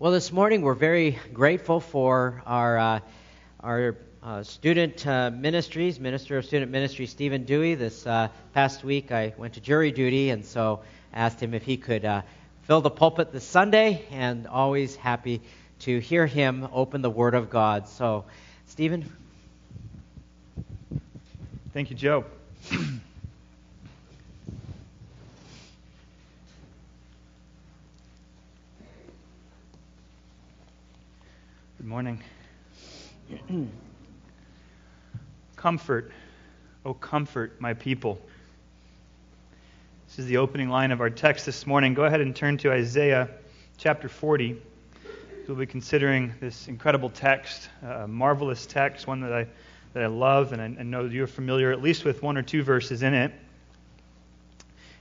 Well, this morning we're very grateful for our uh, our uh, student uh, ministries, Minister of Student Ministry Stephen Dewey. This uh, past week I went to jury duty, and so asked him if he could uh, fill the pulpit this Sunday, and always happy to hear him open the Word of God. So, Stephen. Thank you, Joe. morning. comfort, oh, comfort my people. This is the opening line of our text this morning. Go ahead and turn to Isaiah chapter 40. We'll be considering this incredible text, a marvelous text, one that I, that I love, and I, I know you're familiar at least with one or two verses in it.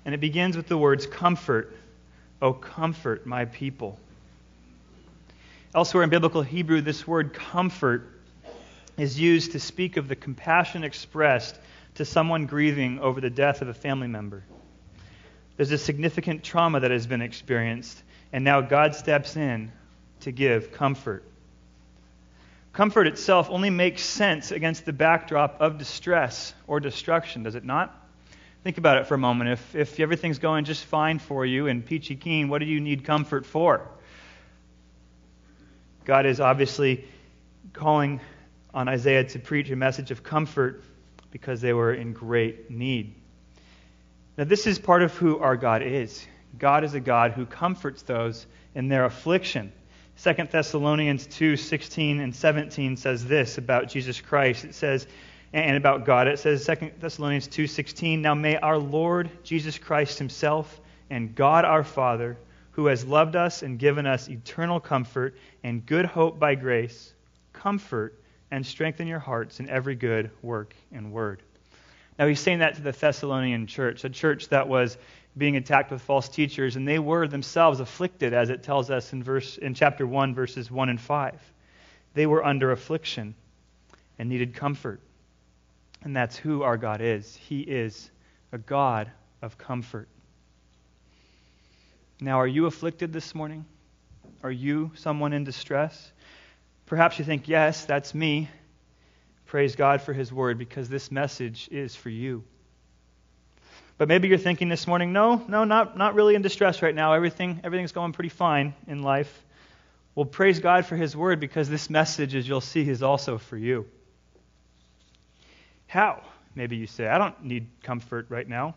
And it begins with the words, Comfort, oh, comfort my people. Elsewhere in biblical Hebrew, this word comfort is used to speak of the compassion expressed to someone grieving over the death of a family member. There's a significant trauma that has been experienced, and now God steps in to give comfort. Comfort itself only makes sense against the backdrop of distress or destruction, does it not? Think about it for a moment. If, if everything's going just fine for you in peachy keen, what do you need comfort for? God is obviously calling on Isaiah to preach a message of comfort because they were in great need. Now, this is part of who our God is. God is a God who comforts those in their affliction. 2 Thessalonians 2 16 and 17 says this about Jesus Christ. It says, and about God. It says 2 Thessalonians 2:16, "Now may our Lord Jesus Christ himself and God our Father, who has loved us and given us eternal comfort and good hope by grace, comfort and strengthen your hearts in every good work and word. Now, he's saying that to the Thessalonian church, a church that was being attacked with false teachers, and they were themselves afflicted, as it tells us in, verse, in chapter 1, verses 1 and 5. They were under affliction and needed comfort. And that's who our God is. He is a God of comfort. Now, are you afflicted this morning? Are you someone in distress? Perhaps you think, yes, that's me. Praise God for His word because this message is for you. But maybe you're thinking this morning, no, no, not, not really in distress right now. Everything, everything's going pretty fine in life. Well, praise God for His word because this message, as you'll see, is also for you. How? Maybe you say, I don't need comfort right now.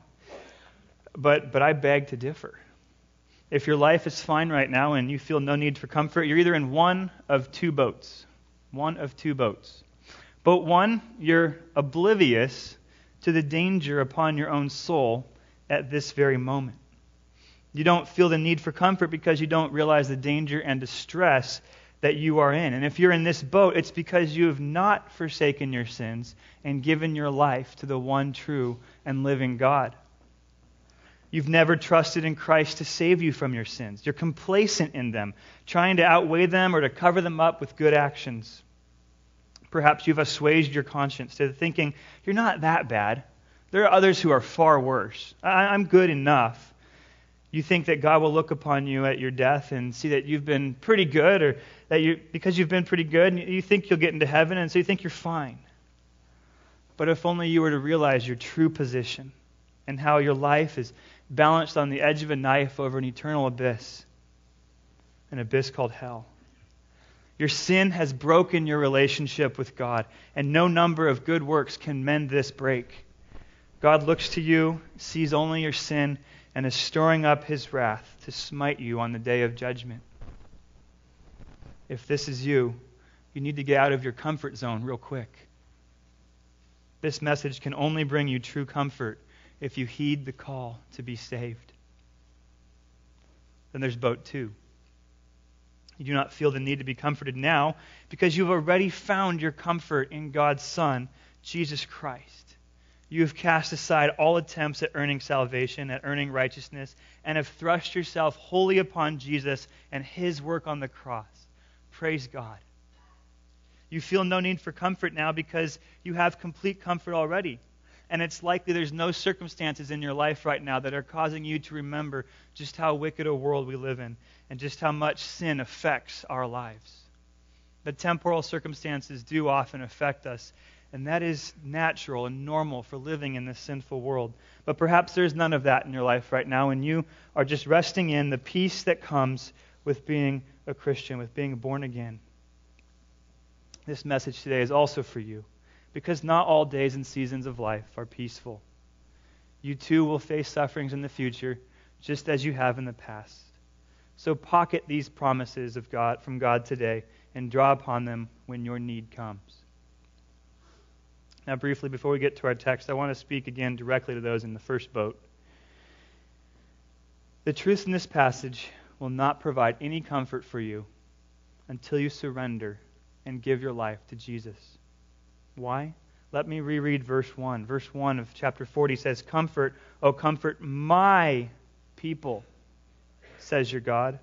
But, but I beg to differ if your life is fine right now and you feel no need for comfort, you're either in one of two boats. One of two boats. Boat one, you're oblivious to the danger upon your own soul at this very moment. You don't feel the need for comfort because you don't realize the danger and distress that you are in. And if you're in this boat, it's because you have not forsaken your sins and given your life to the one true and living God. You've never trusted in Christ to save you from your sins. You're complacent in them, trying to outweigh them or to cover them up with good actions. Perhaps you've assuaged your conscience to thinking, you're not that bad. There are others who are far worse. I'm good enough. You think that God will look upon you at your death and see that you've been pretty good, or that you, because you've been pretty good, you think you'll get into heaven, and so you think you're fine. But if only you were to realize your true position and how your life is balanced on the edge of a knife over an eternal abyss, an abyss called hell. Your sin has broken your relationship with God, and no number of good works can mend this break. God looks to you, sees only your sin, and is storing up his wrath to smite you on the day of judgment. If this is you, you need to get out of your comfort zone real quick. This message can only bring you true comfort if you heed the call to be saved. Then there's boat two. You do not feel the need to be comforted now because you've already found your comfort in God's Son, Jesus Christ. You have cast aside all attempts at earning salvation, at earning righteousness, and have thrust yourself wholly upon Jesus and his work on the cross. Praise God. You feel no need for comfort now because you have complete comfort already and it's likely there's no circumstances in your life right now that are causing you to remember just how wicked a world we live in and just how much sin affects our lives. The temporal circumstances do often affect us, and that is natural and normal for living in this sinful world. But perhaps there's none of that in your life right now, and you are just resting in the peace that comes with being a Christian, with being born again. This message today is also for you because not all days and seasons of life are peaceful. You too will face sufferings in the future, just as you have in the past. So pocket these promises of God from God today and draw upon them when your need comes. Now, briefly, before we get to our text, I want to speak again directly to those in the first boat. The truth in this passage will not provide any comfort for you until you surrender and give your life to Jesus. Why? Let me reread verse 1. Verse 1 of chapter 40 says, Comfort, O comfort my people, says your God.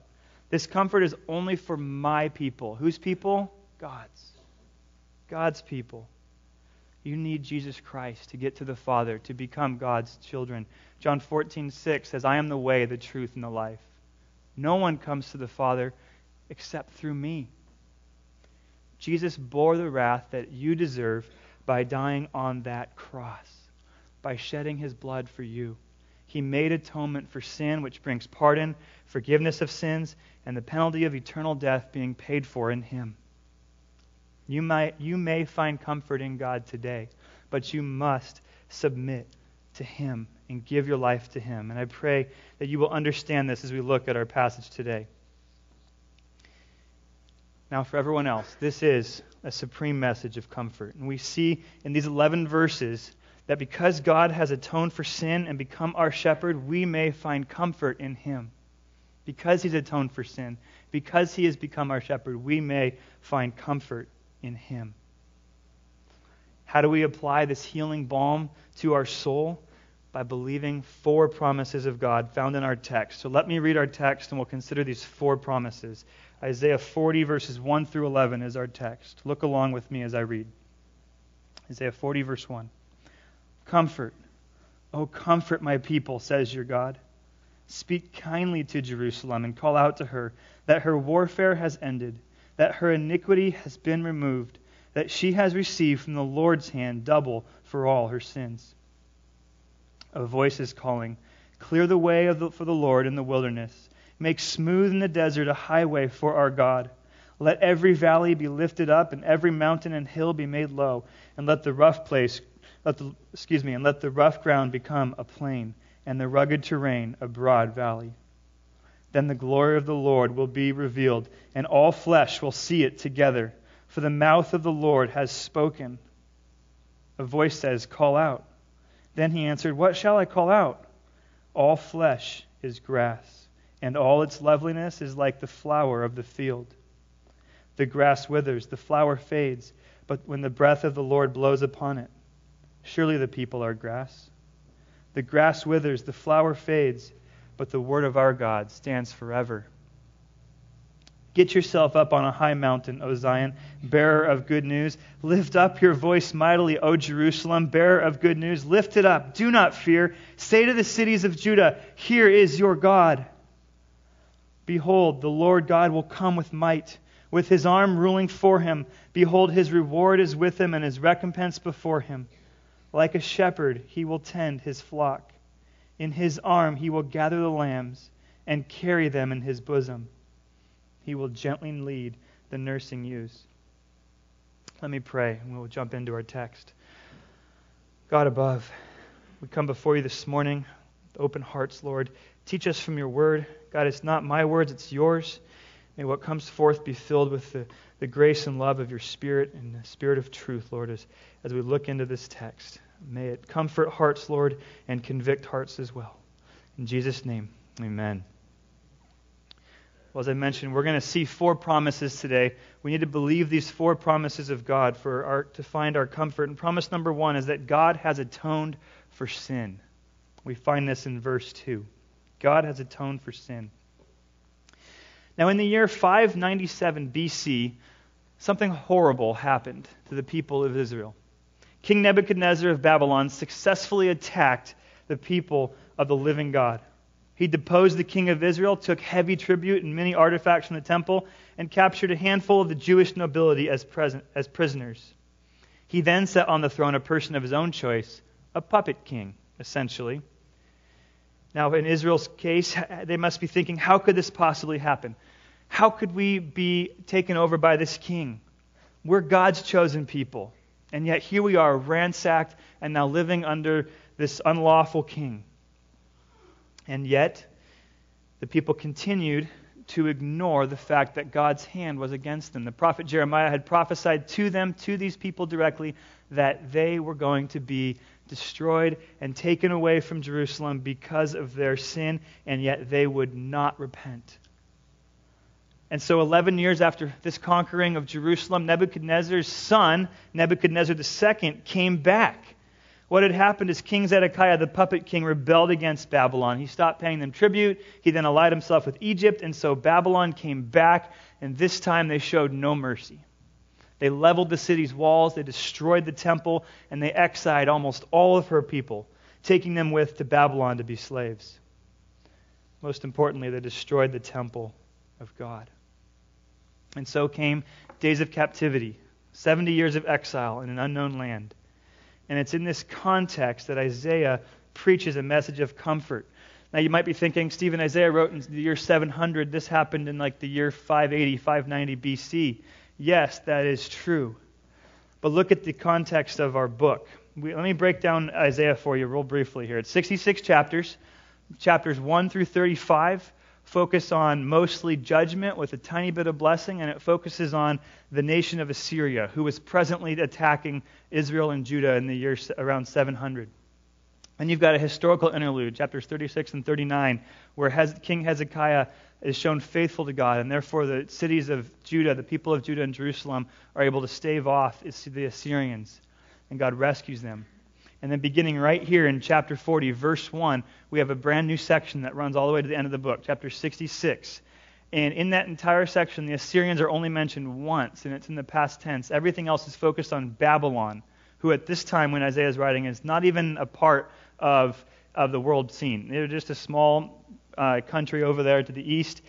This comfort is only for my people. Whose people? God's. God's people. You need Jesus Christ to get to the Father, to become God's children. John 14, 6 says, I am the way, the truth, and the life. No one comes to the Father except through me. Jesus bore the wrath that you deserve by dying on that cross, by shedding his blood for you. He made atonement for sin, which brings pardon, forgiveness of sins, and the penalty of eternal death being paid for in him. You, might, you may find comfort in God today, but you must submit to him and give your life to him. And I pray that you will understand this as we look at our passage today. Now, for everyone else, this is a supreme message of comfort. And we see in these 11 verses that because God has atoned for sin and become our shepherd, we may find comfort in him. Because he's atoned for sin, because he has become our shepherd, we may find comfort in him. How do we apply this healing balm to our soul? By believing four promises of God found in our text. So let me read our text and we'll consider these four promises. Isaiah 40, verses 1 through 11 is our text. Look along with me as I read. Isaiah 40, verse 1. Comfort, O comfort my people, says your God. Speak kindly to Jerusalem and call out to her that her warfare has ended, that her iniquity has been removed, that she has received from the Lord's hand double for all her sins. A voice is calling, Clear the way the, for the Lord in the wilderness Make smooth in the desert a highway for our God. Let every valley be lifted up, and every mountain and hill be made low, and let the rough place, let the, excuse me, and let the rough ground become a plain, and the rugged terrain a broad valley. Then the glory of the Lord will be revealed, and all flesh will see it together, for the mouth of the Lord has spoken. A voice says, Call out. Then he answered, What shall I call out? All flesh is grass and all its loveliness is like the flower of the field. The grass withers, the flower fades, but when the breath of the Lord blows upon it, surely the people are grass. The grass withers, the flower fades, but the word of our God stands forever. Get yourself up on a high mountain, O Zion, bearer of good news. Lift up your voice mightily, O Jerusalem, bearer of good news. Lift it up. Do not fear. Say to the cities of Judah, Here is your God. Behold, the Lord God will come with might, with his arm ruling for him. Behold, his reward is with him, and his recompense before him. Like a shepherd, he will tend his flock. In his arm, he will gather the lambs and carry them in his bosom. He will gently lead the nursing ewes. Let me pray, and we'll jump into our text. God above, we come before you this morning with open hearts, Lord. Teach us from your word. God, it's not my words, it's yours. May what comes forth be filled with the, the grace and love of your Spirit and the Spirit of truth, Lord, as, as we look into this text. May it comfort hearts, Lord, and convict hearts as well. In Jesus' name, amen. Well, as I mentioned, we're going to see four promises today. We need to believe these four promises of God for our, to find our comfort. And promise number one is that God has atoned for sin. We find this in verse 2. God has atoned for sin. Now, in the year 597 BC, something horrible happened to the people of Israel. King Nebuchadnezzar of Babylon successfully attacked the people of the living God. He deposed the king of Israel, took heavy tribute and many artifacts from the temple, and captured a handful of the Jewish nobility as, present, as prisoners. He then set on the throne a person of his own choice, a puppet king, essentially. Now, in Israel's case, they must be thinking, how could this possibly happen? How could we be taken over by this king? We're God's chosen people. And yet here we are, ransacked and now living under this unlawful king. And yet, the people continued to ignore the fact that God's hand was against them. The prophet Jeremiah had prophesied to them, to these people directly, that they were going to be destroyed and taken away from Jerusalem because of their sin, and yet they would not repent. And so, 11 years after this conquering of Jerusalem, Nebuchadnezzar's son, Nebuchadnezzar II, came back. What had happened is King Zedekiah, the puppet king, rebelled against Babylon. He stopped paying them tribute. He then allied himself with Egypt, and so Babylon came back, and this time they showed no mercy. They leveled the city's walls, they destroyed the temple, and they exiled almost all of her people, taking them with to Babylon to be slaves. Most importantly, they destroyed the temple of God. And so came days of captivity, 70 years of exile in an unknown land. And it's in this context that Isaiah preaches a message of comfort. Now, you might be thinking, Stephen Isaiah wrote in the year 700. This happened in like the year 580, 590 BC. Yes, that is true. But look at the context of our book. We, let me break down Isaiah for you real briefly here. It's 66 chapters. Chapters 1 through 35 focus on mostly judgment with a tiny bit of blessing, and it focuses on the nation of Assyria, who was presently attacking Israel and Judah in the year around 700. And you've got a historical interlude, chapters 36 and 39, where King Hezekiah is shown faithful to God, and therefore the cities of Judah, the people of Judah and Jerusalem, are able to stave off the Assyrians, and God rescues them. And then beginning right here in chapter 40, verse 1, we have a brand new section that runs all the way to the end of the book, chapter 66. And in that entire section, the Assyrians are only mentioned once, and it's in the past tense. Everything else is focused on Babylon, who at this time, when Isaiah is writing, is not even a part of, of the world scene. They're just a small uh, country over there to the east.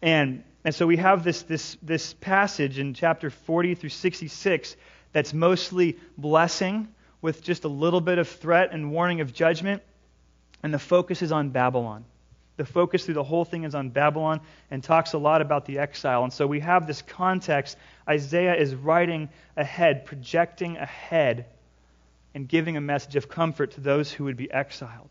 And, and so we have this, this, this passage in chapter 40 through 66 that's mostly blessing with just a little bit of threat and warning of judgment. And the focus is on Babylon. The focus through the whole thing is on Babylon and talks a lot about the exile. And so we have this context. Isaiah is writing ahead, projecting ahead, and giving a message of comfort to those who would be exiled.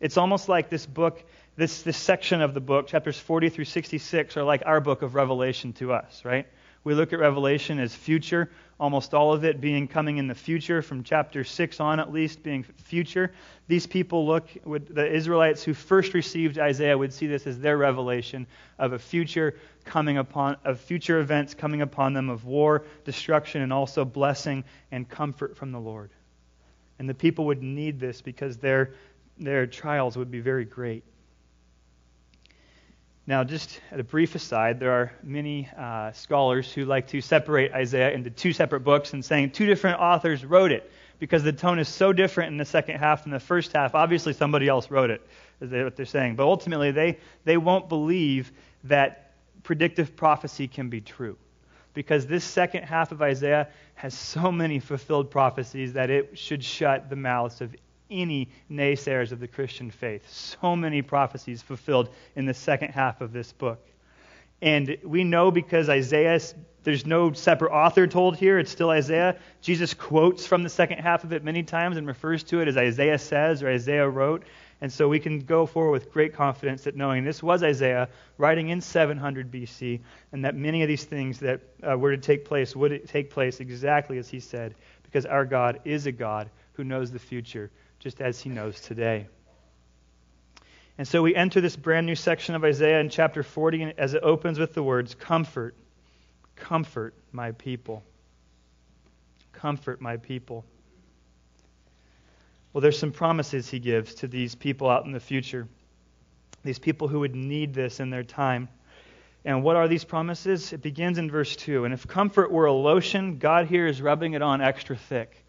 It's almost like this book, this, this section of the book, chapters 40 through 66, are like our book of Revelation to us, right? We look at Revelation as future, almost all of it being coming in the future, from chapter 6 on at least, being future. These people look, would, the Israelites who first received Isaiah would see this as their revelation of a future coming upon, of future events coming upon them, of war, destruction, and also blessing and comfort from the Lord. And the people would need this because their, their trials would be very great. Now, just at a brief aside, there are many uh, scholars who like to separate Isaiah into two separate books and saying two different authors wrote it because the tone is so different in the second half than the first half. Obviously, somebody else wrote it, is what they're saying. But ultimately, they, they won't believe that predictive prophecy can be true because this second half of Isaiah has so many fulfilled prophecies that it should shut the mouths of any naysayers of the Christian faith. So many prophecies fulfilled in the second half of this book. And we know because Isaiah, there's no separate author told here, it's still Isaiah. Jesus quotes from the second half of it many times and refers to it as Isaiah says or Isaiah wrote. And so we can go forward with great confidence that knowing this was Isaiah writing in 700 BC, and that many of these things that uh, were to take place would take place exactly as he said, because our God is a God who knows the future just as he knows today. And so we enter this brand new section of Isaiah in chapter 40 as it opens with the words, Comfort, comfort my people. Comfort my people. Well, there's some promises he gives to these people out in the future, these people who would need this in their time. And what are these promises? It begins in verse 2. And if comfort were a lotion, God here is rubbing it on extra thick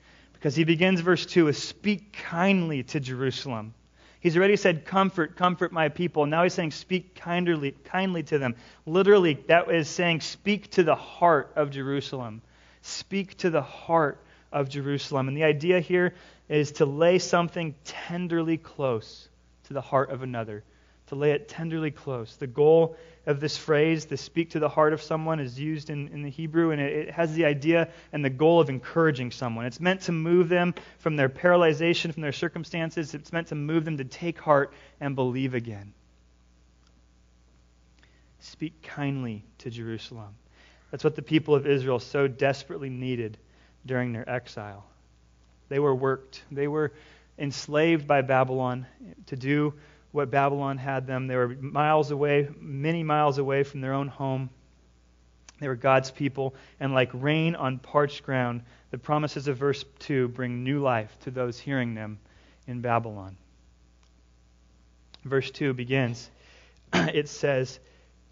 Because he begins verse 2 with speak kindly to Jerusalem. He's already said, Comfort, comfort my people. Now he's saying, Speak kindly, kindly to them. Literally, that is saying, Speak to the heart of Jerusalem. Speak to the heart of Jerusalem. And the idea here is to lay something tenderly close to the heart of another, to lay it tenderly close. The goal of this phrase, to speak to the heart of someone, is used in, in the Hebrew, and it, it has the idea and the goal of encouraging someone. It's meant to move them from their paralyzation, from their circumstances. It's meant to move them to take heart and believe again. Speak kindly to Jerusalem. That's what the people of Israel so desperately needed during their exile. They were worked, they were enslaved by Babylon to do what Babylon had them. They were miles away, many miles away from their own home. They were God's people, and like rain on parched ground, the promises of verse 2 bring new life to those hearing them in Babylon. Verse 2 begins, it says,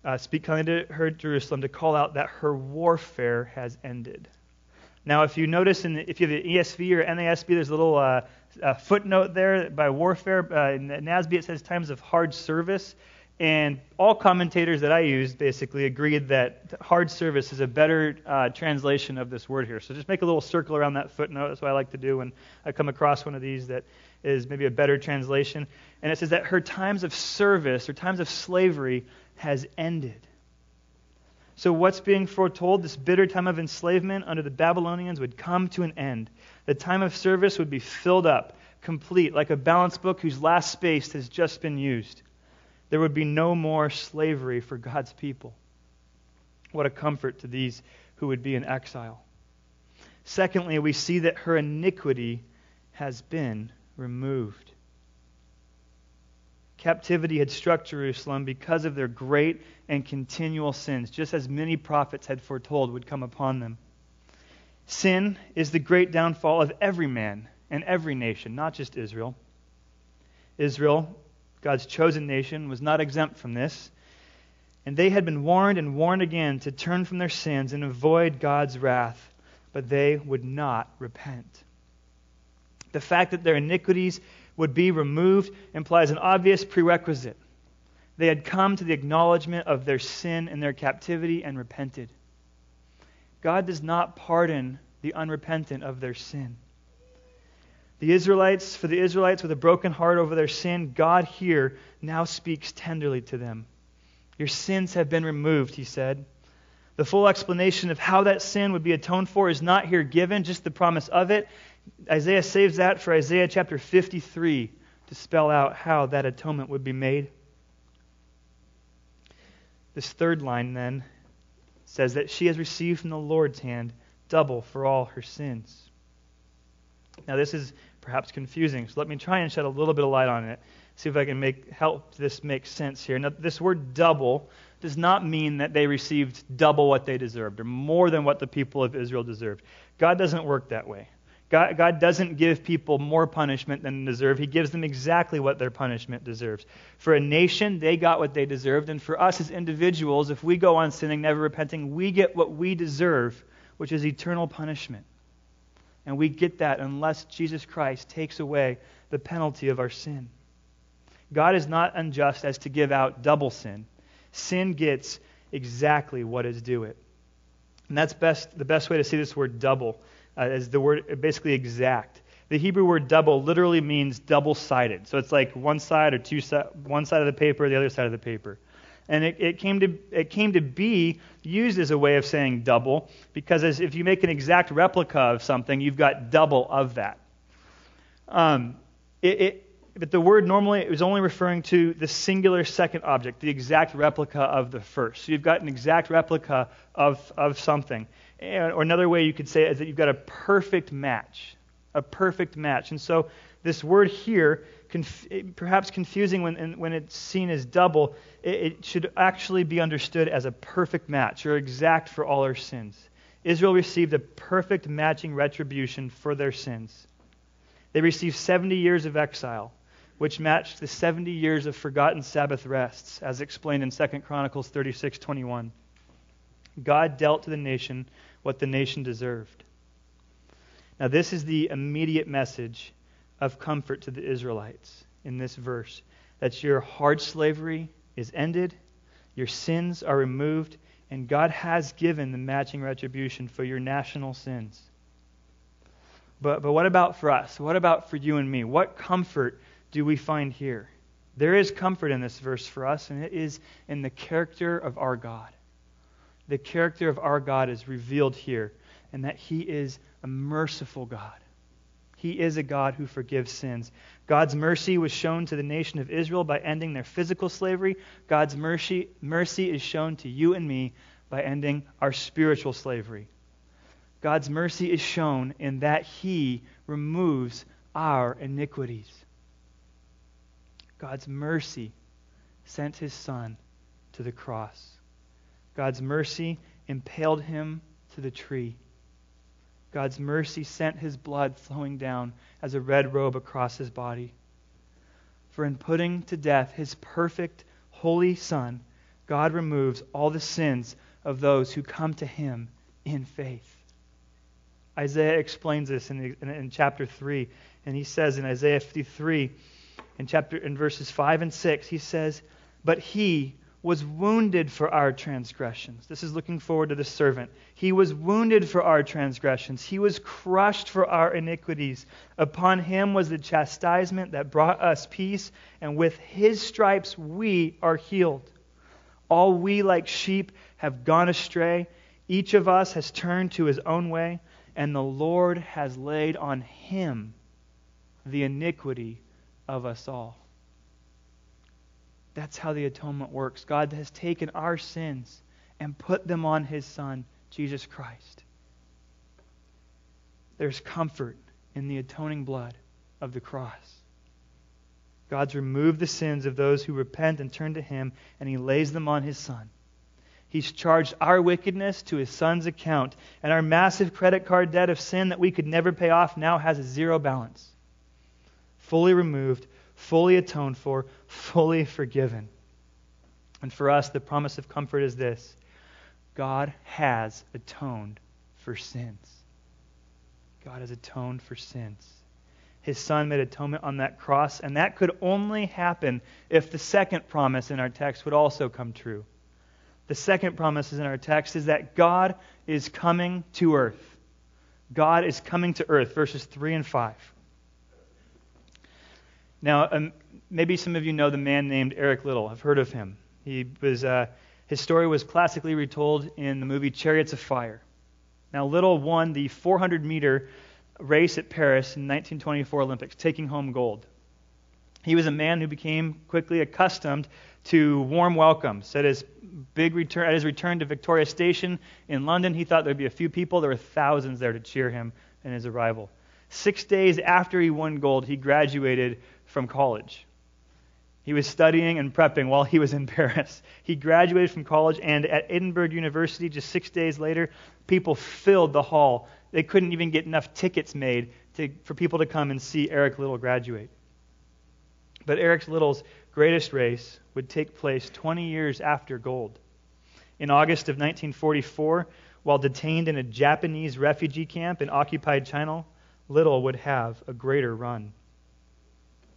uh, Speak kindly to her, Jerusalem, to call out that her warfare has ended. Now, if you notice, in the, if you have the ESV or NASB, there's a little uh, a footnote there by warfare. Uh, in NASB, it says times of hard service. And all commentators that I used basically agreed that hard service is a better uh, translation of this word here. So just make a little circle around that footnote. That's what I like to do when I come across one of these that is maybe a better translation. And it says that her times of service or times of slavery has ended. So, what's being foretold? This bitter time of enslavement under the Babylonians would come to an end. The time of service would be filled up, complete, like a balance book whose last space has just been used. There would be no more slavery for God's people. What a comfort to these who would be in exile. Secondly, we see that her iniquity has been removed. Captivity had struck Jerusalem because of their great and continual sins, just as many prophets had foretold would come upon them. Sin is the great downfall of every man and every nation, not just Israel. Israel, God's chosen nation, was not exempt from this. And they had been warned and warned again to turn from their sins and avoid God's wrath, but they would not repent. The fact that their iniquities would be removed implies an obvious prerequisite. They had come to the acknowledgement of their sin and their captivity and repented. God does not pardon the unrepentant of their sin. The Israelites, for the Israelites with a broken heart over their sin, God here now speaks tenderly to them. Your sins have been removed, he said. The full explanation of how that sin would be atoned for is not here given, just the promise of it. Isaiah saves that for Isaiah chapter 53 to spell out how that atonement would be made. This third line then says that she has received from the Lord's hand double for all her sins. Now, this is perhaps confusing, so let me try and shed a little bit of light on it. See if I can make help this make sense here. Now, this word double does not mean that they received double what they deserved or more than what the people of Israel deserved. God doesn't work that way. God, God doesn't give people more punishment than they deserve. He gives them exactly what their punishment deserves. For a nation, they got what they deserved. And for us as individuals, if we go on sinning, never repenting, we get what we deserve, which is eternal punishment. And we get that unless Jesus Christ takes away the penalty of our sin. God is not unjust as to give out double sin. Sin gets exactly what is due it. And that's best the best way to see this word double uh, is the word basically exact. The Hebrew word double literally means double sided. So it's like one side or two si- one side of the paper, the other side of the paper. And it, it, came to, it came to be used as a way of saying double because as if you make an exact replica of something, you've got double of that. Um, it, it, but the word normally is only referring to the singular second object, the exact replica of the first. So you've got an exact replica of, of something. Or another way you could say it is that you've got a perfect match. A perfect match. And so this word here, conf- perhaps confusing when, when it's seen as double, it, it should actually be understood as a perfect match or exact for all our sins. Israel received a perfect matching retribution for their sins. They received 70 years of exile, which matched the 70 years of forgotten Sabbath rests, as explained in 2 Chronicles 36:21. God dealt to the nation what the nation deserved. Now, this is the immediate message of comfort to the Israelites in this verse that your hard slavery is ended, your sins are removed, and God has given the matching retribution for your national sins. But, but what about for us? What about for you and me? What comfort do we find here? There is comfort in this verse for us, and it is in the character of our God. The character of our God is revealed here, and that He is a merciful God. He is a God who forgives sins. God's mercy was shown to the nation of Israel by ending their physical slavery. God's mercy, mercy is shown to you and me by ending our spiritual slavery. God's mercy is shown in that He removes our iniquities. God's mercy sent His Son to the cross. God's mercy impaled Him to the tree. God's mercy sent his blood flowing down as a red robe across his body. For in putting to death his perfect, holy Son, God removes all the sins of those who come to him in faith. Isaiah explains this in, in, in, chapter 3, and he says in Isaiah 53, in, chapter, in verses 5 and 6, he says, But he was wounded for our transgressions. This is looking forward to the servant. He was wounded for our transgressions. He was crushed for our iniquities. Upon him was the chastisement that brought us peace, and with his stripes we are healed. All we, like sheep, have gone astray. Each of us has turned to his own way, and the Lord has laid on him the iniquity of us all. That's how the atonement works. God has taken our sins and put them on his Son, Jesus Christ. There's comfort in the atoning blood of the cross. God's removed the sins of those who repent and turn to him, and he lays them on his Son. He's charged our wickedness to his Son's account, and our massive credit card debt of sin that we could never pay off now has a zero balance. Fully removed, fully atoned for, fully forgiven. And for us, the promise of comfort is this God has atoned for sins. God has atoned for sins. His Son made atonement on that cross, and that could only happen if the second promise in our text would also come true. The second promise in our text is that God is coming to earth. God is coming to earth, verses 3 and 5. Now, um, maybe some of you know the man named Eric Liddell. I've heard of him. He was, uh, his story was classically retold in the movie Chariots of Fire. Now, Liddell won the 400 meter race at Paris in 1924 Olympics, taking home gold. He was a man who became quickly accustomed to warm welcomes. At his big return, at his return to Victoria Station in London, he thought there'd be a few people. There were thousands there to cheer him in his arrival. Six days after he won gold, he graduated from college. He was studying and prepping while he was in Paris. He graduated from college, and at Edinburgh University, just six days later, people filled the hall. They couldn't even get enough tickets made to, for people to come and see Eric Liddell graduate. But Eric Liddell's greatest race would take place 20 years after gold. In August of 1944, while detained in a Japanese refugee camp in occupied China, Liddell would have a greater run.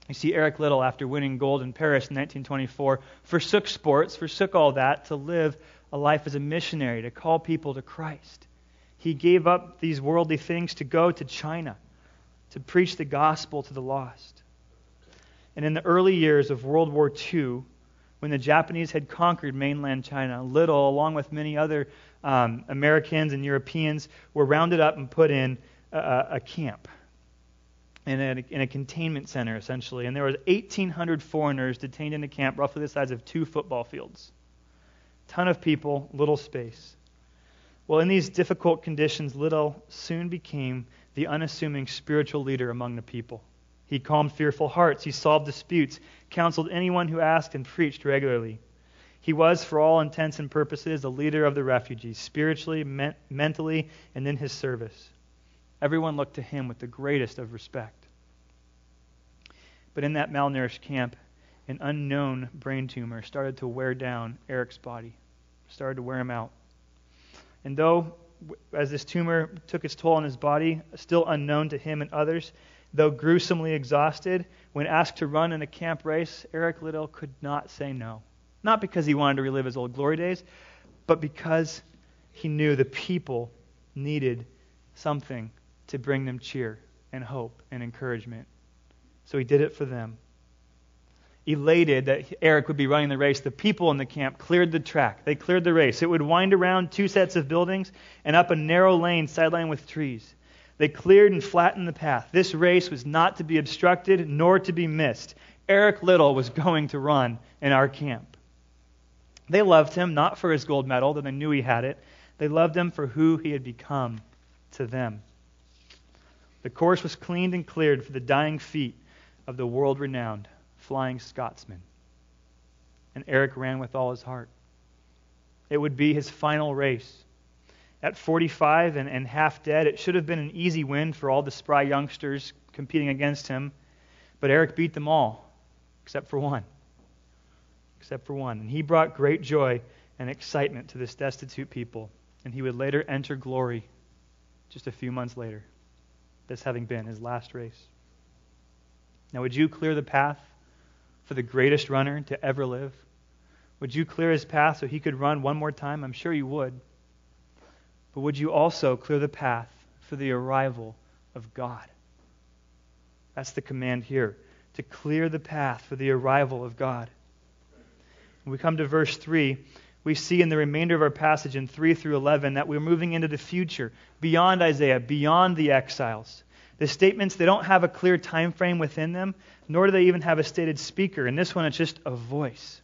You see, Eric Liddell, after winning gold in Paris in 1924, forsook sports, forsook all that to live a life as a missionary, to call people to Christ. He gave up these worldly things to go to China, to preach the gospel to the lost. And in the early years of World War II, when the Japanese had conquered mainland China, Liddell, along with many other um, Americans and Europeans, were rounded up and put in a, a camp in a, in a containment center, essentially. And there was 1,800 foreigners detained in a camp roughly the size of two football fields. Ton of people, little space. Well, in these difficult conditions, Liddell soon became the unassuming spiritual leader among the people. He calmed fearful hearts, he solved disputes, counseled anyone who asked, and preached regularly. He was, for all intents and purposes, a leader of the refugees, spiritually, me- mentally, and in his service. Everyone looked to him with the greatest of respect. But in that malnourished camp, an unknown brain tumor started to wear down Eric's body, started to wear him out. And though as this tumor took its toll on his body, still unknown to him and others, though gruesomely exhausted, when asked to run in a camp race, Eric Liddell could not say no. Not because he wanted to relive his old glory days, but because he knew the people needed something to bring them cheer and hope and encouragement. So he did it for them. Elated that Eric would be running the race, the people in the camp cleared the track. They cleared the race. It would wind around two sets of buildings and up a narrow lane sidelined with trees. They cleared and flattened the path. This race was not to be obstructed nor to be missed. Eric Liddell was going to run in our camp. They loved him not for his gold medal, though they knew he had it. They loved him for who he had become to them. The course was cleaned and cleared for the dying feet of the world renowned Flying Scotsman. And Eric ran with all his heart. It would be his final race. At 45 and, and half dead, it should have been an easy win for all the spry youngsters competing against him. But Eric beat them all, except for one. Except for one. And he brought great joy and excitement to this destitute people. And he would later enter glory just a few months later, this having been his last race. Now, would you clear the path for the greatest runner to ever live? Would you clear his path so he could run one more time? I'm sure you would. But would you also clear the path for the arrival of God? That's the command here to clear the path for the arrival of God. When we come to verse 3, we see in the remainder of our passage in 3 through 11 that we're moving into the future, beyond Isaiah, beyond the exiles. The statements, they don't have a clear time frame within them, nor do they even have a stated speaker. In this one, it's just a voice.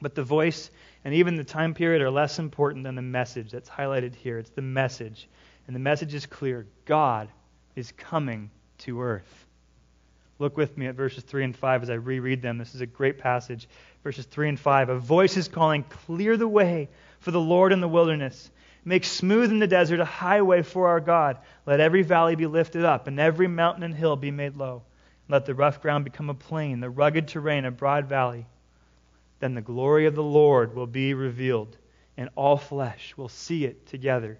But the voice and even the time period are less important than the message that's highlighted here. It's the message. And the message is clear God is coming to earth. Look with me at verses 3 and 5 as I reread them. This is a great passage. Verses 3 and 5. A voice is calling, Clear the way for the Lord in the wilderness. Make smooth in the desert a highway for our God. Let every valley be lifted up, and every mountain and hill be made low. Let the rough ground become a plain, the rugged terrain a broad valley. Then the glory of the Lord will be revealed, and all flesh will see it together.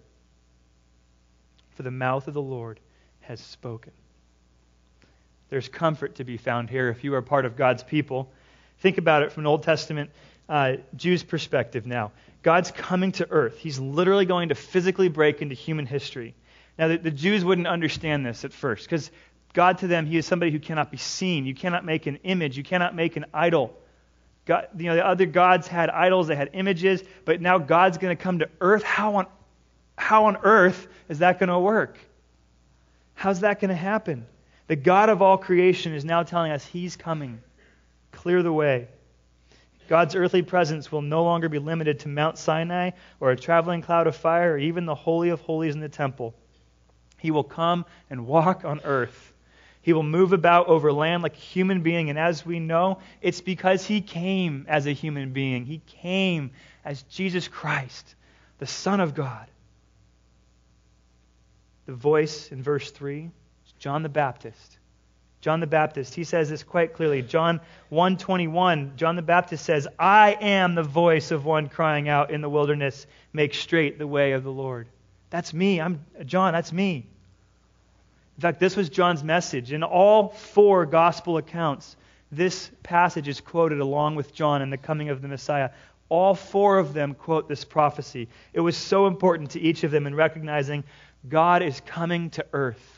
For the mouth of the Lord has spoken. There's comfort to be found here if you are part of God's people. Think about it from an Old Testament uh, Jew's perspective now. God's coming to earth. He's literally going to physically break into human history. Now, the, the Jews wouldn't understand this at first because God to them, He is somebody who cannot be seen. You cannot make an image, you cannot make an idol. God, you know, the other gods had idols, they had images, but now God's going to come to earth. How on, how on earth is that going to work? How's that going to happen? The God of all creation is now telling us He's coming. Clear the way. God's earthly presence will no longer be limited to Mount Sinai or a traveling cloud of fire or even the Holy of Holies in the temple. He will come and walk on earth. He will move about over land like a human being, and as we know, it's because he came as a human being. He came as Jesus Christ, the Son of God. The voice in verse 3 is John the Baptist. John the Baptist, he says this quite clearly. John 1:21, John the Baptist says, "I am the voice of one crying out in the wilderness, make straight the way of the Lord." That's me. I'm John, that's me. In fact, this was John's message. In all four gospel accounts, this passage is quoted along with John and the coming of the Messiah. All four of them quote this prophecy. It was so important to each of them in recognizing God is coming to earth.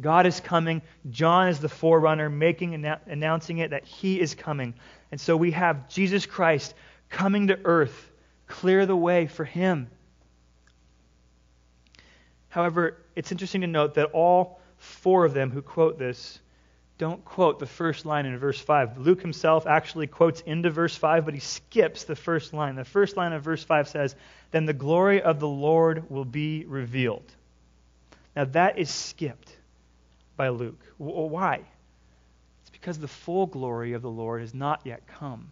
God is coming. John is the forerunner, making announcing it that he is coming. And so we have Jesus Christ coming to earth, clear the way for him. However, it's interesting to note that all four of them who quote this don't quote the first line in verse 5. Luke himself actually quotes into verse 5, but he skips the first line. The first line of verse 5 says, Then the glory of the Lord will be revealed. Now that is skipped by Luke. Why? It's because the full glory of the Lord has not yet come.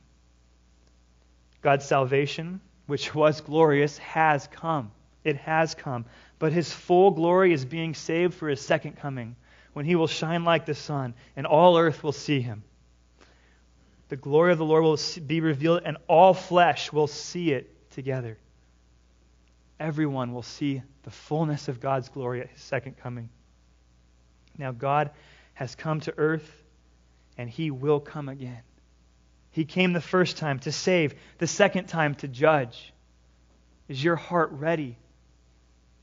God's salvation, which was glorious, has come. It has come. But his full glory is being saved for his second coming, when he will shine like the sun, and all earth will see him. The glory of the Lord will be revealed, and all flesh will see it together. everyone will see the fullness of God's glory at his second coming. Now, God has come to earth, and he will come again. He came the first time to save, the second time to judge. Is your heart ready?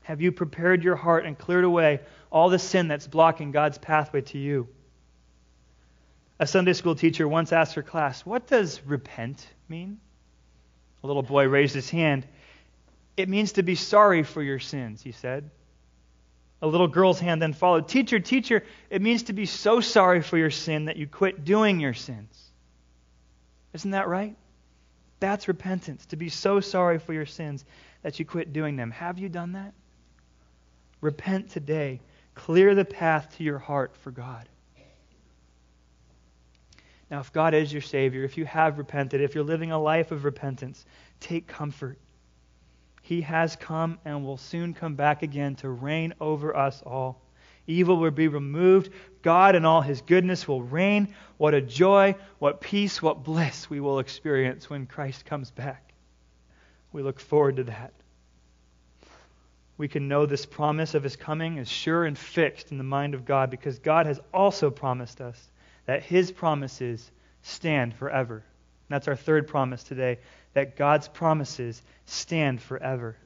Have you prepared your heart and cleared away all the sin that's blocking God's pathway to you? A Sunday school teacher once asked her class, What does repent mean? A little boy raised his hand. It means to be sorry for your sins, he said. A little girl's hand then followed. Teacher, teacher, it means to be so sorry for your sin that you quit doing your sins. Isn't that right? That's repentance, to be so sorry for your sins that you quit doing them. Have you done that? Repent today. Clear the path to your heart for God. Now, if God is your Savior, if you have repented, if you're living a life of repentance, take comfort. He has come and will soon come back again to reign over us all. Evil will be removed. God and all his goodness will reign. What a joy, what peace, what bliss we will experience when Christ comes back. We look forward to that. We can know this promise of his coming is sure and fixed in the mind of God because God has also promised us that his promises stand forever. That's our third promise today that God's promises stand forever.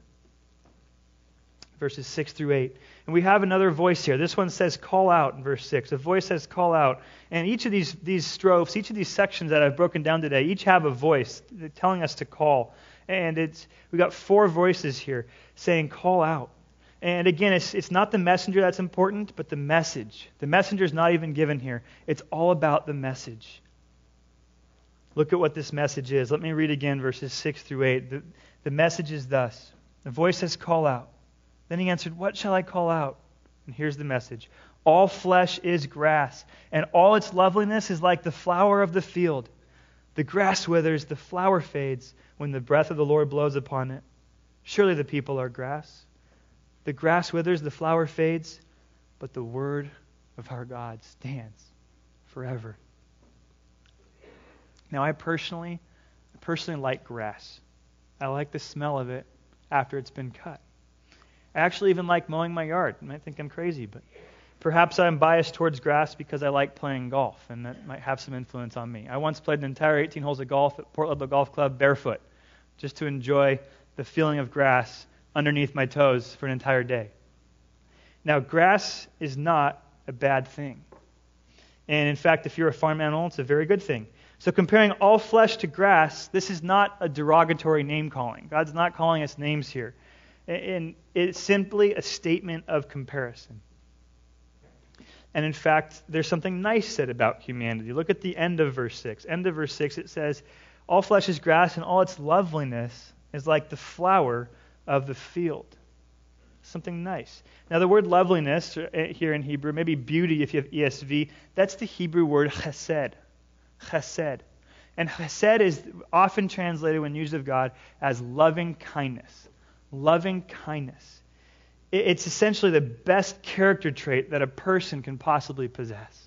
Verses 6 through 8. And we have another voice here. This one says call out in verse 6. A voice says call out. And each of these, these strophes, each of these sections that I've broken down today, each have a voice telling us to call. And it's we got four voices here saying call out. And again, it's, it's not the messenger that's important, but the message. The messenger is not even given here. It's all about the message. Look at what this message is. Let me read again verses 6 through 8. The, the message is thus The voice says, Call out. Then he answered, What shall I call out? And here's the message All flesh is grass, and all its loveliness is like the flower of the field. The grass withers, the flower fades when the breath of the Lord blows upon it. Surely the people are grass. The grass withers, the flower fades, but the word of our God stands forever. Now, I personally, I personally like grass. I like the smell of it after it's been cut. I actually even like mowing my yard. You might think I'm crazy, but perhaps I'm biased towards grass because I like playing golf, and that might have some influence on me. I once played an entire 18 holes of golf at Port Ludlow Golf Club barefoot, just to enjoy the feeling of grass underneath my toes for an entire day. Now, grass is not a bad thing. And in fact, if you're a farm animal, it's a very good thing. So, comparing all flesh to grass, this is not a derogatory name calling. God's not calling us names here. And it's simply a statement of comparison. And in fact, there's something nice said about humanity. Look at the end of verse 6. End of verse 6, it says, All flesh is grass, and all its loveliness is like the flower of the field. Something nice. Now, the word loveliness uh, here in Hebrew, maybe beauty if you have ESV, that's the Hebrew word chesed. Chesed. And chesed is often translated when used of God as loving kindness. Loving kindness. It's essentially the best character trait that a person can possibly possess.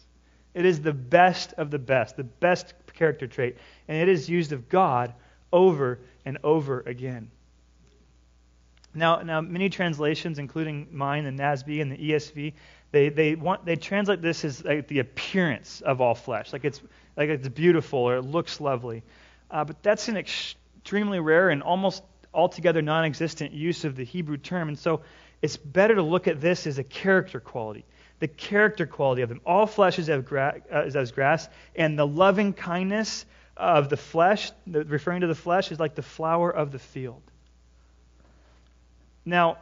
It is the best of the best, the best character trait. And it is used of God over and over again. Now, now many translations, including mine, the NASB and the ESV, they, they, want, they translate this as like the appearance of all flesh, like it's, like it's beautiful or it looks lovely. Uh, but that's an extremely rare and almost altogether non existent use of the Hebrew term. And so it's better to look at this as a character quality. The character quality of them. All flesh is as, gra- uh, is as grass, and the loving kindness of the flesh, the, referring to the flesh, is like the flower of the field. Now,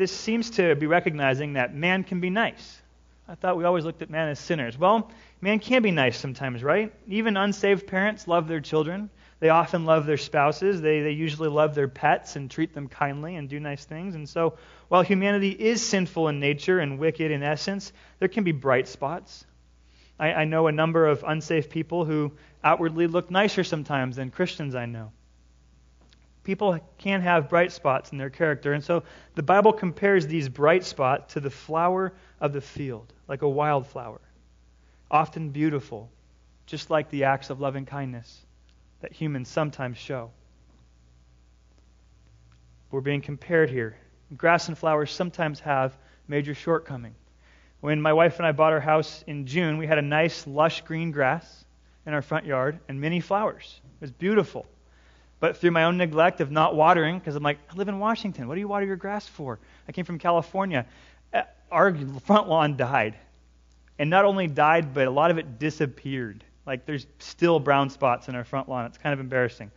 this seems to be recognizing that man can be nice. I thought we always looked at man as sinners. Well, man can be nice sometimes, right? Even unsaved parents love their children. They often love their spouses. They, they usually love their pets and treat them kindly and do nice things. And so, while humanity is sinful in nature and wicked in essence, there can be bright spots. I, I know a number of unsafe people who outwardly look nicer sometimes than Christians I know people can have bright spots in their character. And so the Bible compares these bright spots to the flower of the field, like a wildflower, often beautiful, just like the acts of loving kindness that humans sometimes show. We're being compared here. Grass and flowers sometimes have major shortcoming. When my wife and I bought our house in June, we had a nice, lush green grass in our front yard and many flowers. It was beautiful. But through my own neglect of not watering, because I'm like, I live in Washington. What do you water your grass for? I came from California. Uh, our front lawn died. And not only died, but a lot of it disappeared. Like there's still brown spots in our front lawn. It's kind of embarrassing.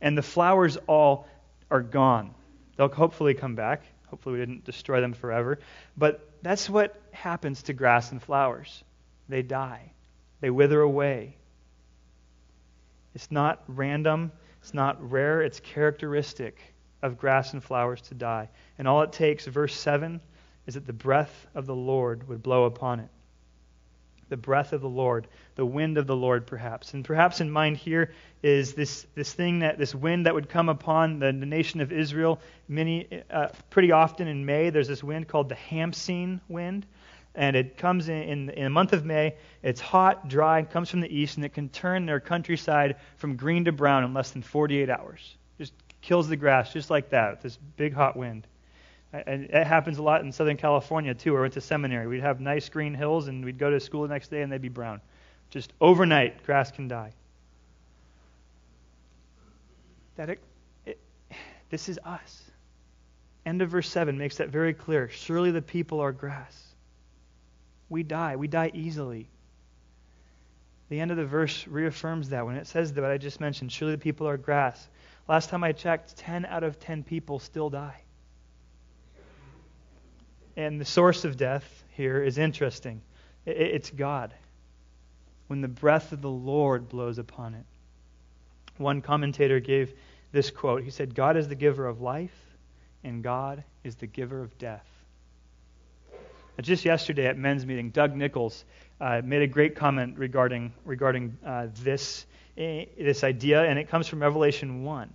And the flowers all are gone. They'll hopefully come back. Hopefully, we didn't destroy them forever. But that's what happens to grass and flowers they die, they wither away. It's not random, it's not rare, it's characteristic of grass and flowers to die. And all it takes, verse 7, is that the breath of the Lord would blow upon it the breath of the Lord, the wind of the Lord, perhaps. And perhaps in mind here is this, this thing that this wind that would come upon the, the nation of Israel. Many, uh, pretty often in May, there's this wind called the Khamsin wind, and it comes in, in, in the month of May. It's hot, dry, comes from the east, and it can turn their countryside from green to brown in less than 48 hours. Just kills the grass just like that this big hot wind. And it happens a lot in Southern California, too, where I went to seminary. We'd have nice green hills, and we'd go to school the next day, and they'd be brown. Just overnight, grass can die. That it, it, this is us. End of verse 7 makes that very clear. Surely the people are grass. We die. We die easily. The end of the verse reaffirms that when it says that I just mentioned, surely the people are grass. Last time I checked, 10 out of 10 people still die. And the source of death here is interesting it's God. When the breath of the Lord blows upon it. One commentator gave this quote. He said, God is the giver of life, and God is the giver of death. Just yesterday at men's meeting, Doug Nichols uh, made a great comment regarding, regarding uh, this, uh, this idea, and it comes from Revelation 1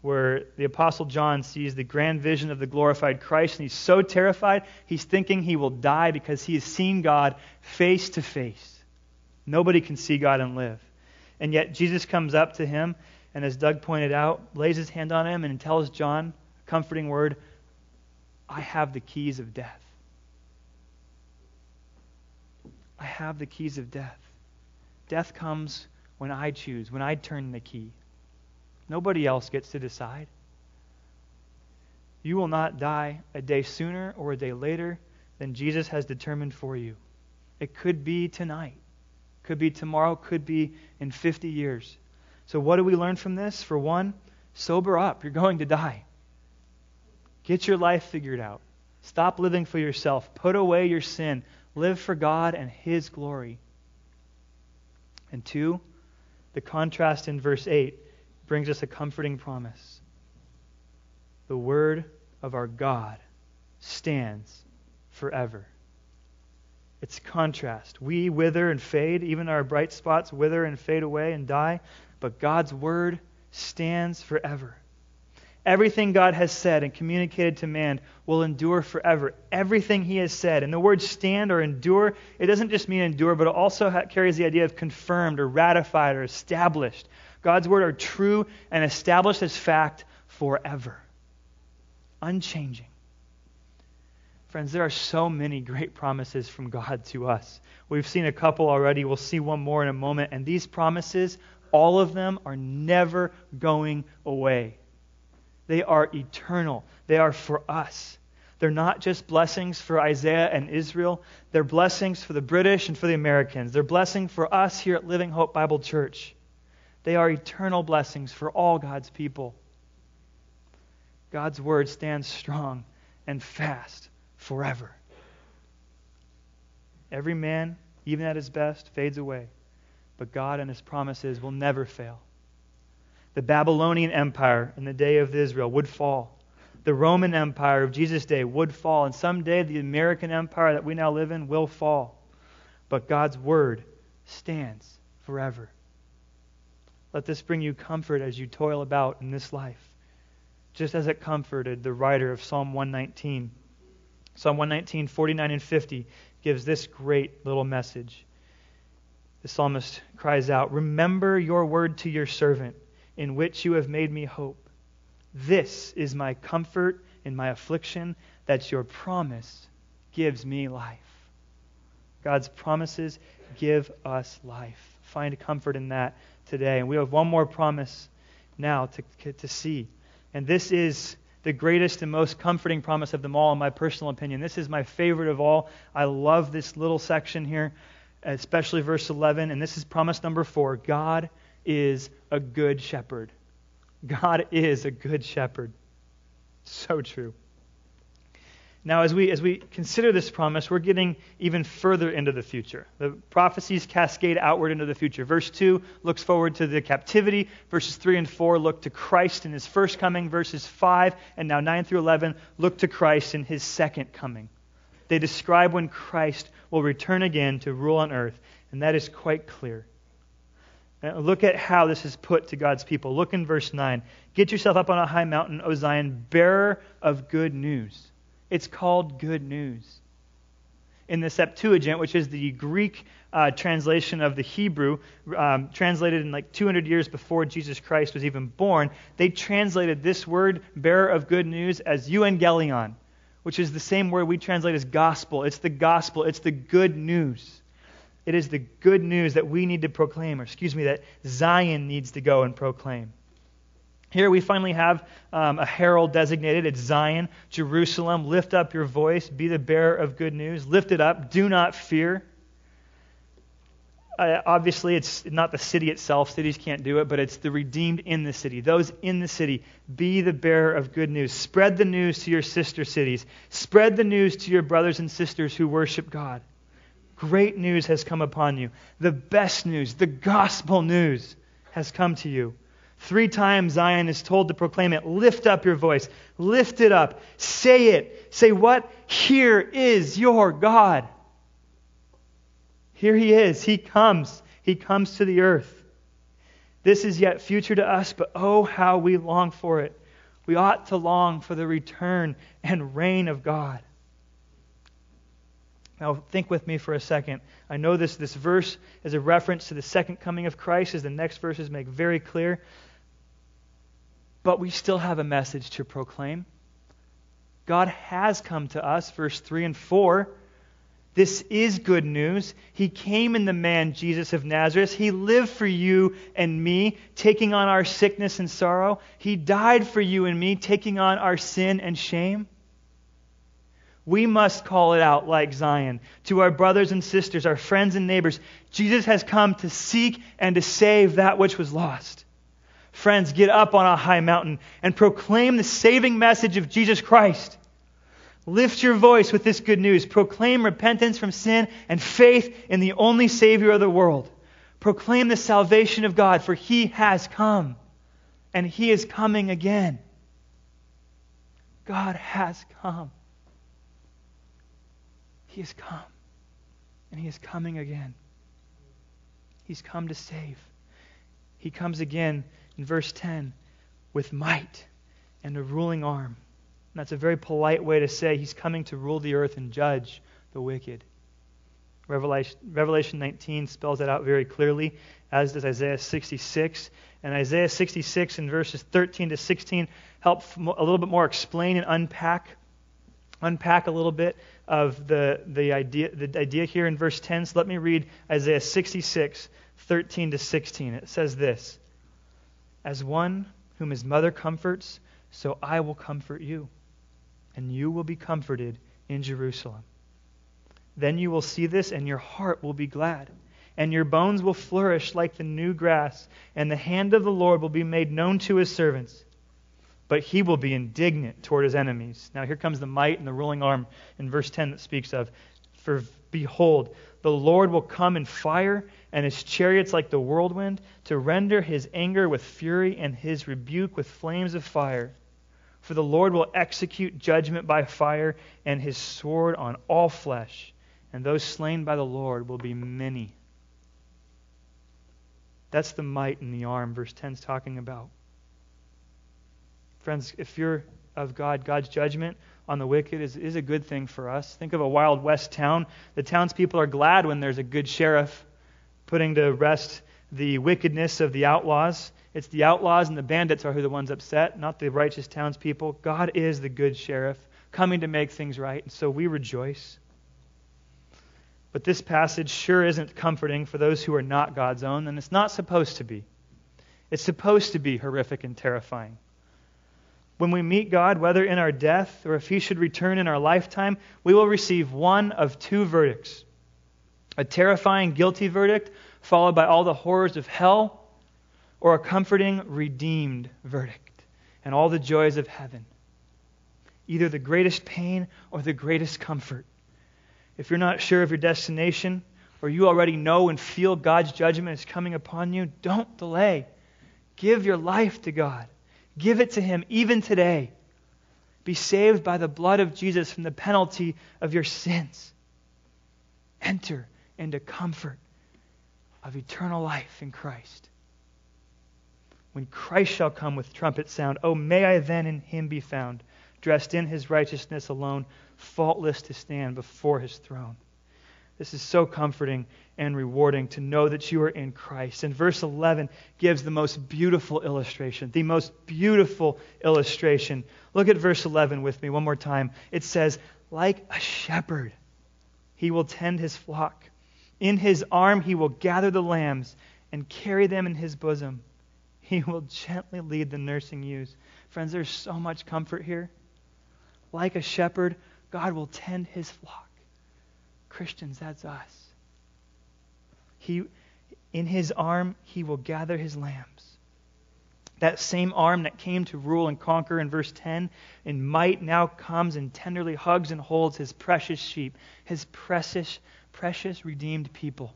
where the Apostle John sees the grand vision of the glorified Christ, and he's so terrified, he's thinking he will die because he has seen God face to face. Nobody can see God and live. And yet Jesus comes up to him, and as Doug pointed out, lays his hand on him and tells John a comforting word I have the keys of death. I have the keys of death. Death comes when I choose, when I turn the key. Nobody else gets to decide. You will not die a day sooner or a day later than Jesus has determined for you. It could be tonight, could be tomorrow, could be in 50 years. So, what do we learn from this? For one, sober up. You're going to die. Get your life figured out. Stop living for yourself. Put away your sin. Live for God and His glory. And two, the contrast in verse 8 brings us a comforting promise. The word of our God stands forever. It's contrast. We wither and fade, even our bright spots wither and fade away and die, but God's word stands forever. Everything God has said and communicated to man will endure forever. Everything he has said. And the word stand or endure, it doesn't just mean endure, but it also carries the idea of confirmed or ratified or established. God's word are true and established as fact forever, unchanging. Friends, there are so many great promises from God to us. We've seen a couple already. We'll see one more in a moment. And these promises, all of them, are never going away. They are eternal, they are for us. They're not just blessings for Isaiah and Israel, they're blessings for the British and for the Americans. They're blessing for us here at Living Hope Bible Church. They are eternal blessings for all God's people. God's word stands strong and fast forever. Every man, even at his best, fades away, but God and his promises will never fail. The Babylonian Empire in the day of Israel would fall. The Roman Empire of Jesus' day would fall. And someday the American Empire that we now live in will fall. But God's word stands forever. Let this bring you comfort as you toil about in this life, just as it comforted the writer of Psalm 119. Psalm 119, 49 and 50 gives this great little message. The psalmist cries out, Remember your word to your servant, in which you have made me hope. This is my comfort in my affliction, that your promise gives me life. God's promises give us life. Find comfort in that today. And we have one more promise now to, to see. And this is the greatest and most comforting promise of them all, in my personal opinion. This is my favorite of all. I love this little section here, especially verse 11. And this is promise number four God is a good shepherd. God is a good shepherd. So true. Now, as we, as we consider this promise, we're getting even further into the future. The prophecies cascade outward into the future. Verse 2 looks forward to the captivity. Verses 3 and 4 look to Christ in his first coming. Verses 5 and now 9 through 11 look to Christ in his second coming. They describe when Christ will return again to rule on earth, and that is quite clear. Now, look at how this is put to God's people. Look in verse 9. Get yourself up on a high mountain, O Zion, bearer of good news it's called good news. In the Septuagint, which is the Greek uh, translation of the Hebrew, um, translated in like 200 years before Jesus Christ was even born, they translated this word, bearer of good news, as euangelion, which is the same word we translate as gospel. It's the gospel, it's the good news. It is the good news that we need to proclaim, or excuse me, that Zion needs to go and proclaim. Here we finally have um, a herald designated. It's Zion, Jerusalem. Lift up your voice. Be the bearer of good news. Lift it up. Do not fear. Uh, obviously, it's not the city itself. Cities can't do it, but it's the redeemed in the city. Those in the city, be the bearer of good news. Spread the news to your sister cities. Spread the news to your brothers and sisters who worship God. Great news has come upon you. The best news, the gospel news, has come to you. Three times Zion is told to proclaim it. Lift up your voice. Lift it up. Say it. Say what? Here is your God. Here he is. He comes. He comes to the earth. This is yet future to us, but oh, how we long for it. We ought to long for the return and reign of God. Now, think with me for a second. I know this, this verse is a reference to the second coming of Christ, as the next verses make very clear. But we still have a message to proclaim. God has come to us, verse 3 and 4. This is good news. He came in the man Jesus of Nazareth. He lived for you and me, taking on our sickness and sorrow. He died for you and me, taking on our sin and shame. We must call it out like Zion to our brothers and sisters, our friends and neighbors. Jesus has come to seek and to save that which was lost. Friends, get up on a high mountain and proclaim the saving message of Jesus Christ. Lift your voice with this good news. Proclaim repentance from sin and faith in the only Savior of the world. Proclaim the salvation of God, for He has come and He is coming again. God has come. He has come and He is coming again. He's come to save. He comes again in verse 10 with might and a ruling arm. And that's a very polite way to say he's coming to rule the earth and judge the wicked. Revelation, Revelation 19 spells that out very clearly, as does Isaiah 66. And Isaiah 66 in verses 13 to 16 help a little bit more explain and unpack unpack a little bit of the, the, idea, the idea here in verse 10. So let me read Isaiah 66, 13 to 16. It says this as one whom his mother comforts, so I will comfort you, and you will be comforted in Jerusalem. Then you will see this, and your heart will be glad, and your bones will flourish like the new grass, and the hand of the Lord will be made known to his servants. But he will be indignant toward his enemies. Now, here comes the might and the ruling arm in verse 10 that speaks of. For behold, the Lord will come in fire and his chariots like the whirlwind, to render his anger with fury and his rebuke with flames of fire. For the Lord will execute judgment by fire, and his sword on all flesh, and those slain by the Lord will be many. That's the might in the arm, verse 10 is talking about. Friends, if you're of God, God's judgment on the wicked is, is a good thing for us. Think of a Wild West town. The townspeople are glad when there's a good sheriff putting to rest the wickedness of the outlaws. It's the outlaws and the bandits are who the ones upset, not the righteous townspeople. God is the good sheriff coming to make things right, and so we rejoice. But this passage sure isn't comforting for those who are not God's own, and it's not supposed to be. It's supposed to be horrific and terrifying. When we meet God, whether in our death or if He should return in our lifetime, we will receive one of two verdicts a terrifying, guilty verdict, followed by all the horrors of hell, or a comforting, redeemed verdict and all the joys of heaven. Either the greatest pain or the greatest comfort. If you're not sure of your destination, or you already know and feel God's judgment is coming upon you, don't delay. Give your life to God. Give it to Him even today. Be saved by the blood of Jesus from the penalty of your sins. Enter into comfort of eternal life in Christ. When Christ shall come with trumpet sound, oh, may I then in Him be found, dressed in His righteousness alone, faultless to stand before His throne. This is so comforting and rewarding to know that you are in Christ. And verse 11 gives the most beautiful illustration, the most beautiful illustration. Look at verse 11 with me one more time. It says, Like a shepherd, he will tend his flock. In his arm, he will gather the lambs and carry them in his bosom. He will gently lead the nursing ewes. Friends, there's so much comfort here. Like a shepherd, God will tend his flock. Christians, that's us. He, in his arm, he will gather his lambs. That same arm that came to rule and conquer in verse 10 in might now comes and tenderly hugs and holds his precious sheep, his precious, precious redeemed people.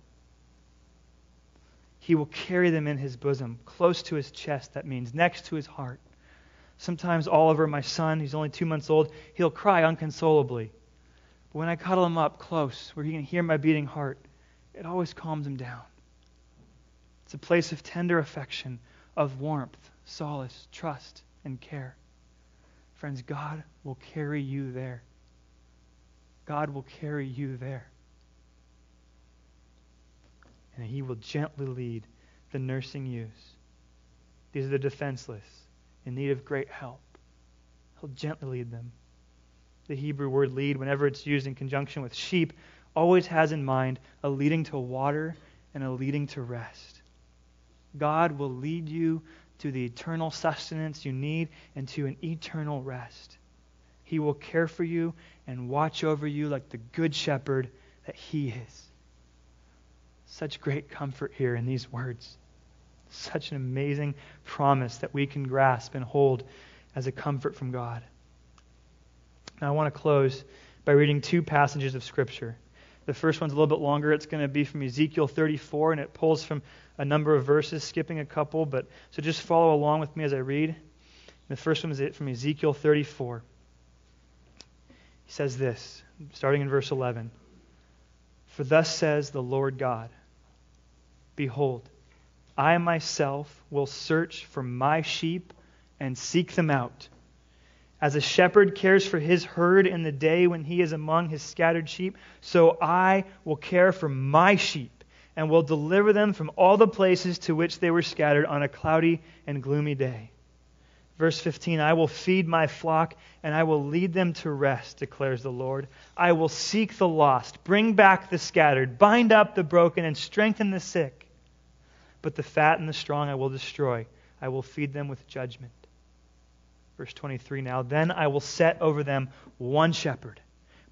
He will carry them in his bosom, close to his chest, that means, next to his heart. Sometimes Oliver, my son, he's only two months old, he'll cry unconsolably. But when I cuddle him up close, where he can hear my beating heart, it always calms him down. It's a place of tender affection, of warmth, solace, trust, and care. Friends, God will carry you there. God will carry you there. And He will gently lead the nursing ewes. These are the defenseless, in need of great help. He'll gently lead them the Hebrew word lead, whenever it's used in conjunction with sheep, always has in mind a leading to water and a leading to rest. God will lead you to the eternal sustenance you need and to an eternal rest. He will care for you and watch over you like the good shepherd that He is. Such great comfort here in these words. Such an amazing promise that we can grasp and hold as a comfort from God. Now, I want to close by reading two passages of Scripture. The first one's a little bit longer. It's going to be from Ezekiel 34, and it pulls from a number of verses, skipping a couple. But so just follow along with me as I read. The first one is from Ezekiel 34. He says this, starting in verse 11 For thus says the Lord God Behold, I myself will search for my sheep and seek them out. As a shepherd cares for his herd in the day when he is among his scattered sheep, so I will care for my sheep and will deliver them from all the places to which they were scattered on a cloudy and gloomy day. Verse 15 I will feed my flock and I will lead them to rest, declares the Lord. I will seek the lost, bring back the scattered, bind up the broken, and strengthen the sick. But the fat and the strong I will destroy. I will feed them with judgment. Verse 23 now, then I will set over them one shepherd,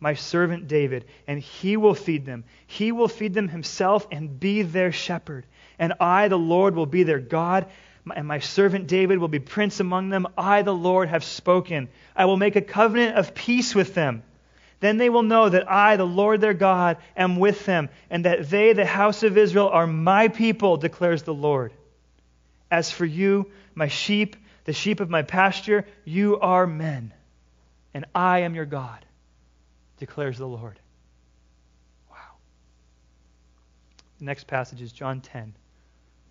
my servant David, and he will feed them. He will feed them himself and be their shepherd. And I, the Lord, will be their God, and my servant David will be prince among them. I, the Lord, have spoken. I will make a covenant of peace with them. Then they will know that I, the Lord their God, am with them, and that they, the house of Israel, are my people, declares the Lord. As for you, my sheep, the sheep of my pasture, you are men, and I am your God, declares the Lord. Wow. The next passage is John 10,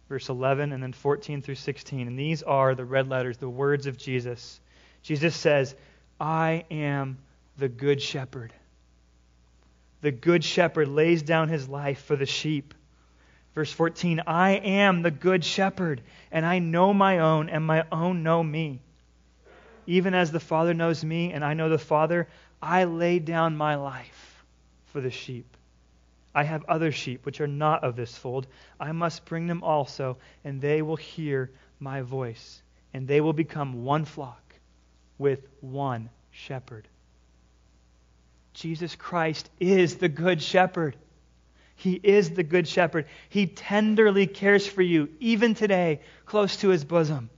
verse 11, and then 14 through 16. And these are the red letters, the words of Jesus. Jesus says, I am the good shepherd. The good shepherd lays down his life for the sheep. Verse 14 I am the good shepherd, and I know my own, and my own know me. Even as the Father knows me, and I know the Father, I lay down my life for the sheep. I have other sheep which are not of this fold. I must bring them also, and they will hear my voice, and they will become one flock with one shepherd. Jesus Christ is the good shepherd. He is the good shepherd. He tenderly cares for you, even today, close to his bosom.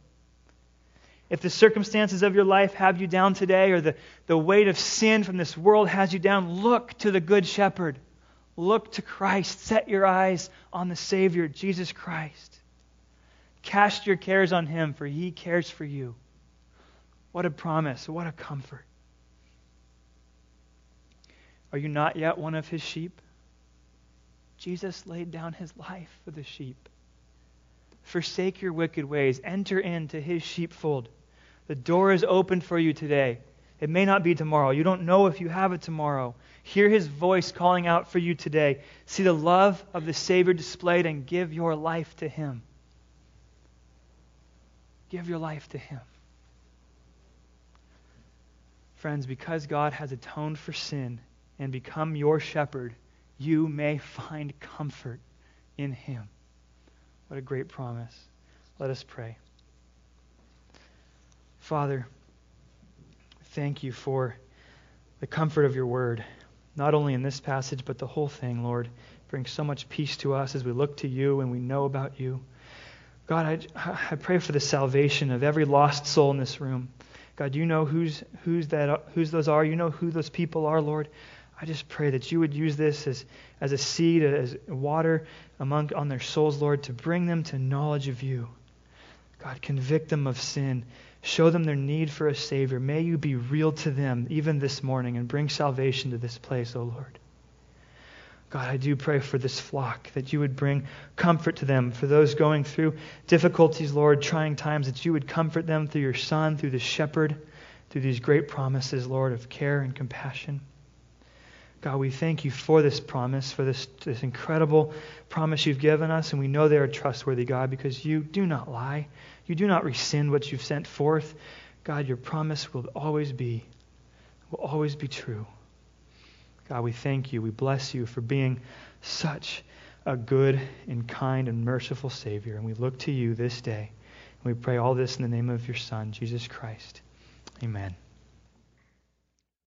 If the circumstances of your life have you down today, or the, the weight of sin from this world has you down, look to the good shepherd. Look to Christ. Set your eyes on the Savior, Jesus Christ. Cast your cares on him, for he cares for you. What a promise. What a comfort. Are you not yet one of his sheep? Jesus laid down his life for the sheep. Forsake your wicked ways. Enter into his sheepfold. The door is open for you today. It may not be tomorrow. You don't know if you have it tomorrow. Hear his voice calling out for you today. See the love of the Savior displayed and give your life to him. Give your life to him. Friends, because God has atoned for sin and become your shepherd, you may find comfort in him. What a great promise. Let us pray. Father, thank you for the comfort of your word, not only in this passage, but the whole thing, Lord. Brings so much peace to us as we look to you and we know about you. God, I, I pray for the salvation of every lost soul in this room. God, you know who's, who's, that, who's those are. You know who those people are, Lord. I just pray that you would use this as, as a seed, as water among, on their souls, Lord, to bring them to knowledge of you. God, convict them of sin. Show them their need for a Savior. May you be real to them even this morning and bring salvation to this place, O oh Lord. God, I do pray for this flock that you would bring comfort to them. For those going through difficulties, Lord, trying times, that you would comfort them through your Son, through the shepherd, through these great promises, Lord, of care and compassion. God, we thank you for this promise, for this, this incredible promise you've given us, and we know they are trustworthy, God, because you do not lie. You do not rescind what you've sent forth. God, your promise will always be, will always be true. God, we thank you. We bless you for being such a good and kind and merciful Savior, and we look to you this day. And we pray all this in the name of your Son, Jesus Christ. Amen.